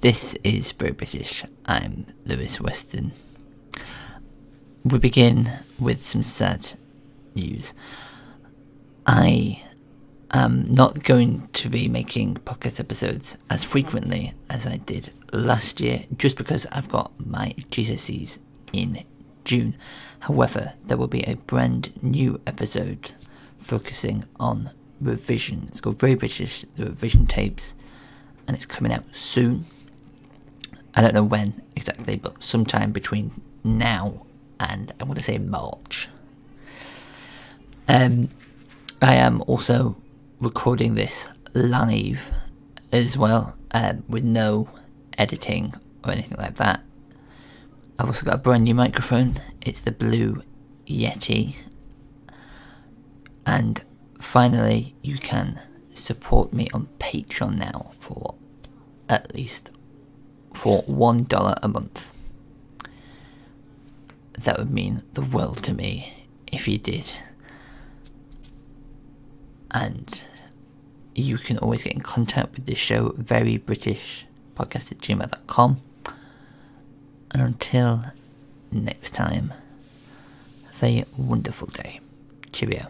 This is Very British. I'm Lewis Weston. We begin with some sad news. I am not going to be making podcast episodes as frequently as I did last year just because I've got my GCSEs in June. However, there will be a brand new episode focusing on revision. It's called Very British, the revision tapes, and it's coming out soon. I don't know when exactly, but sometime between now and I want to say March. Um, I am also recording this live as well, um, with no editing or anything like that. I've also got a brand new microphone. It's the Blue Yeti. And finally, you can support me on Patreon now for at least for one dollar a month. That would mean the world to me if you did. And you can always get in contact with this show, very British podcast at gmail.com. And until next time, have a wonderful day. Cheerio.